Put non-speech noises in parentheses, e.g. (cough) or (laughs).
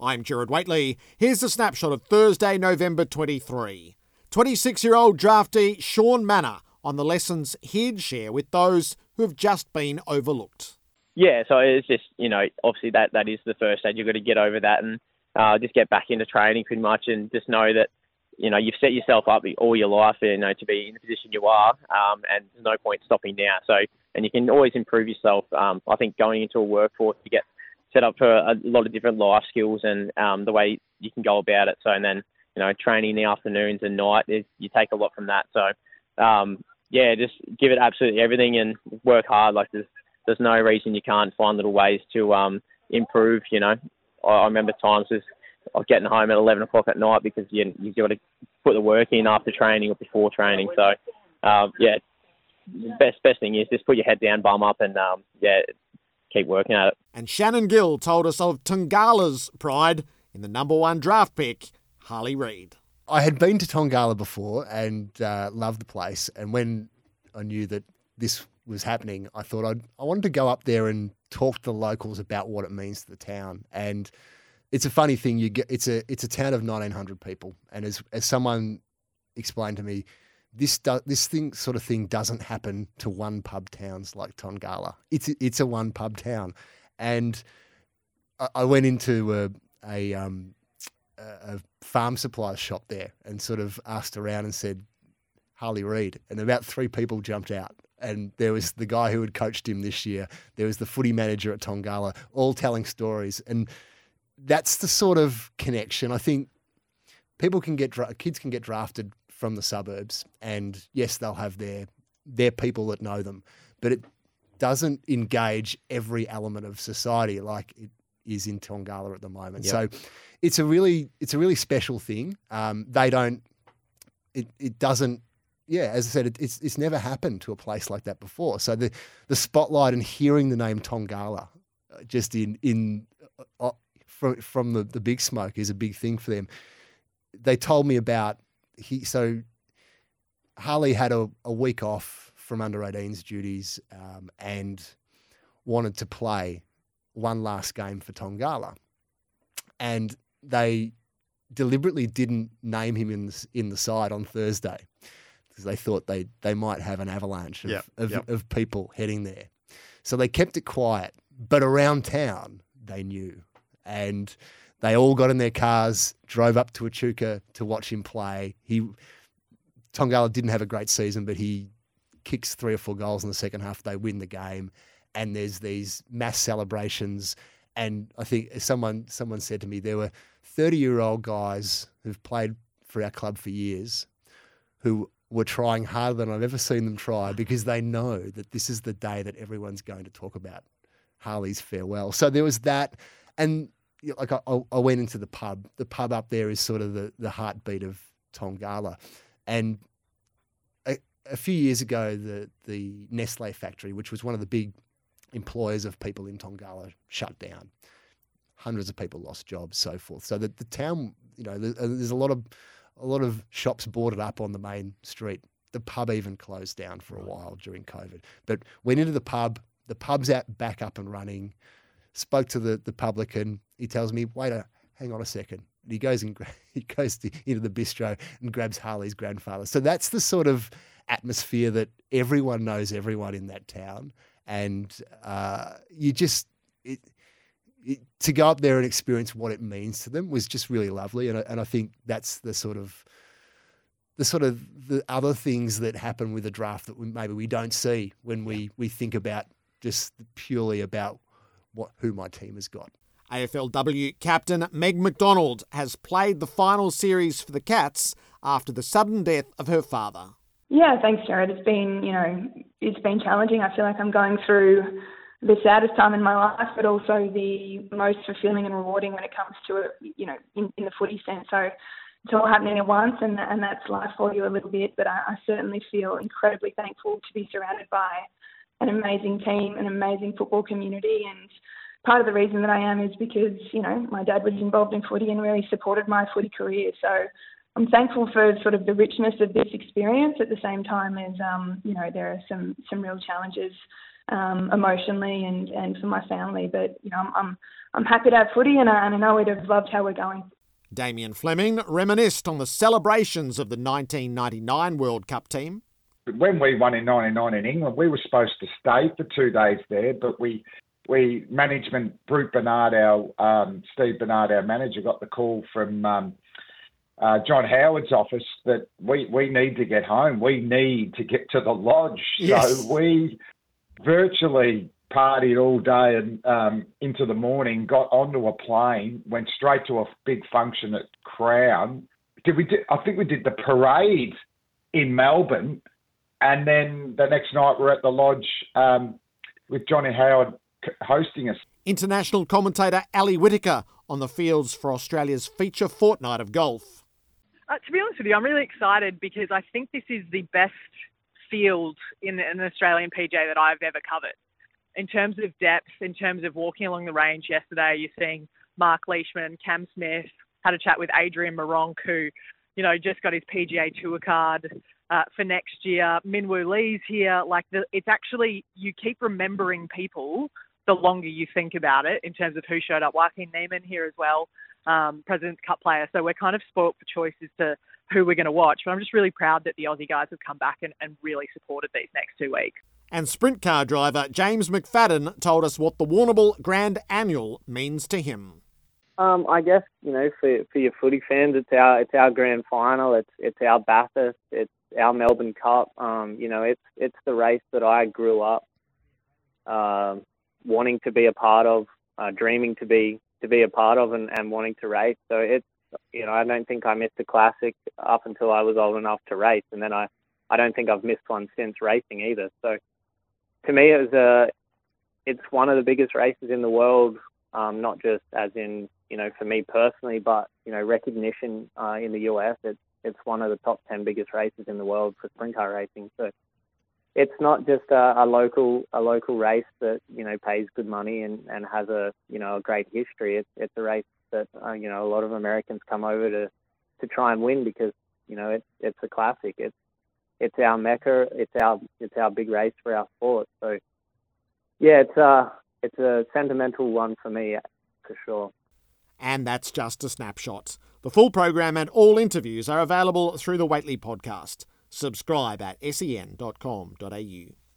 I'm Jared Whateley. Here's a snapshot of Thursday, November 23. 26 year old draftee Shaun Mannagh on the lessons he'd share with those who have just been overlooked. Yeah, so it's just, you know, obviously that, that is the first stage. You've got to get over that and uh, just get back into training pretty much and just know that, you know, you've set yourself up all your life, you know, to be in the position you are um, and there's no point stopping now. So, and you can always improve yourself. Um, I think going into a workforce, you get set up for a lot of different life skills and um, the way you can go about it. So, and then you know, training in the afternoons and night, is, you take a lot from that. So, um, yeah, just give it absolutely everything and work hard. Like there's there's no reason you can't find little ways to um, improve. You know, I, I remember times of of getting home at 11 o'clock at night because you you've got to put the work in after training or before training. So, uh, yeah, best best thing is just put your head down, bum up, and um, yeah, keep working at it. And Shannon Gill told us of Tongala's pride in the number one draft pick, Harley Reid. I had been to Tongala before and uh, loved the place. And when I knew that this was happening, I thought I'd, I wanted to go up there and talk to the locals about what it means to the town. And it's a funny thing. You get it's a it's a town of nineteen hundred people, and as as someone explained to me, this do, this thing sort of thing doesn't happen to one pub towns like Tongala. It's it's a one pub town, and I, I went into a a, um, a farm supplies shop there and sort of asked around and said Harley Reid, and about three people jumped out. And there was the guy who had coached him this year. There was the footy manager at Tongala, all telling stories, and that's the sort of connection I think people can get kids can get drafted from the suburbs, and yes, they'll have their their people that know them, but it doesn't engage every element of society like it is in Tongala at the moment. Yep. So it's a really it's a really special thing. Um, they don't it it doesn't yeah, as I said, it, it's it's never happened to a place like that before. So the the spotlight and hearing the name Tongala uh, just in in uh, uh, from from the the big smoke is a big thing for them. They told me about he so Harley had a, a week off from under 18s duties um, and wanted to play one last game for Tongala, and they deliberately didn't name him in the, in the side on Thursday because they thought they they might have an avalanche of, yep, of, yep. of people heading there. So they kept it quiet, but around town they knew, and they all got in their cars, drove up to Echuca to watch him play. He Tongala didn't have a great season, but he kicks three or four goals in the second half. They win the game, and there's these mass celebrations. And I think someone someone said to me there were 30 year old guys who've played for our club for years who were trying harder than I've ever seen them try because they know that this is the day that everyone's going to talk about Harley's farewell. So there was that, and like I, I, went into the pub. The pub up there is sort of the, the heartbeat of Tongala, and a, a few years ago, the the Nestle factory, which was one of the big employers of people in Tongala, shut down. Hundreds of people lost jobs, so forth. So that the town, you know, uh, there's a lot of a lot of shops boarded up on the main street. The pub even closed down for a while during COVID. But went into the pub. The pub's out back up and running spoke to the, the publican. He tells me, wait a, hang on a second. And he goes and (laughs) he goes to, into the bistro and grabs Harley's grandfather. So that's the sort of atmosphere that everyone knows everyone in that town, and uh, you just it, it, to go up there and experience what it means to them was just really lovely, and I, and I think that's the sort of the sort of the other things that happen with a draft that we, maybe we don't see when we we think about just purely about what, who my team has got. AFLW captain Meg McDonald has played the final series for the Cats after the sudden death of her father. Yeah, thanks, Jared. It's been, you know, it's been challenging. I feel like I'm going through the saddest time in my life, but also the most fulfilling and rewarding when it comes to it, you know, in, in the footy sense. So it's all happening at once, and and that's life for you a little bit. But I, I certainly feel incredibly thankful to be surrounded by an amazing team, an amazing football community, and part of the reason that I am is because you know my dad was involved in footy and really supported my footy career. So I'm thankful for sort of the richness of this experience. At the same time as um, you know there are some some real challenges um, emotionally and, and for my family. But you know, I'm I'm, I'm happy to have footy, and I, and I know we'd have loved how we're going. Damien Fleming reminisced on the celebrations of the 1999 World Cup team. When we won in '99 in England, we were supposed to stay for two days there, but we we management Brute Bernard, our um, Steve Bernard, our manager, got the call from. Um, uh, John Howard's office that we, we need to get home. We need to get to the lodge. Yes. So we virtually partied all day and um, into the morning. Got onto a plane, went straight to a big function at Crown. Did we? I think we did the parade in Melbourne, and then the next night we're at the lodge um, with Johnny Howard hosting us. International commentator Ali Whittaker on the fields for Australia's feature fortnight of golf. Uh, to be honest with you, I'm really excited because I think this is the best field in an Australian PJ that I've ever covered. In terms of depth, in terms of walking along the range yesterday, you're seeing Mark Leishman, Cam Smith, had a chat with Adrian Meronk, who, you know, just got his PGA Tour card uh, for next year. Minwoo Lee's here. Like, the, it's actually, you keep remembering people the longer you think about it in terms of who showed up. Joaquin Niemann here as well, um, President's Cup player. So we're kind of spoilt for choices to who we're going to watch. But I'm just really proud that the Aussie guys have come back and, and really supported these next two weeks. And sprint car driver James McFadden told us what the Warrnambool Grand Annual means to him. Um, I guess you know for for your footy fans, it's our it's our grand final. It's it's our Bathurst. It's our Melbourne Cup. Um, you know, it's it's the race that I grew up uh, wanting to be a part of, uh, dreaming to be to be a part of, and, and wanting to race. So it's you know, I don't think I missed a classic up until I was old enough to race, and then I, I don't think I've missed one since racing either. So, to me, it was a, it's one of the biggest races in the world. Um, not just as in, you know, for me personally, but you know, recognition uh, in the US. It's it's one of the top ten biggest races in the world for sprint car racing. So, it's not just a, a local a local race that you know pays good money and, and has a you know a great history. It's it's a race that uh, you know a lot of Americans come over to to try and win because you know it's it's a classic. It's it's our mecca. It's our it's our big race for our sport. So yeah, it's a it's a sentimental one for me for sure. And that's just a snapshot. The full program and all interviews are available through the Whateley podcast. Subscribe at sen.com.au.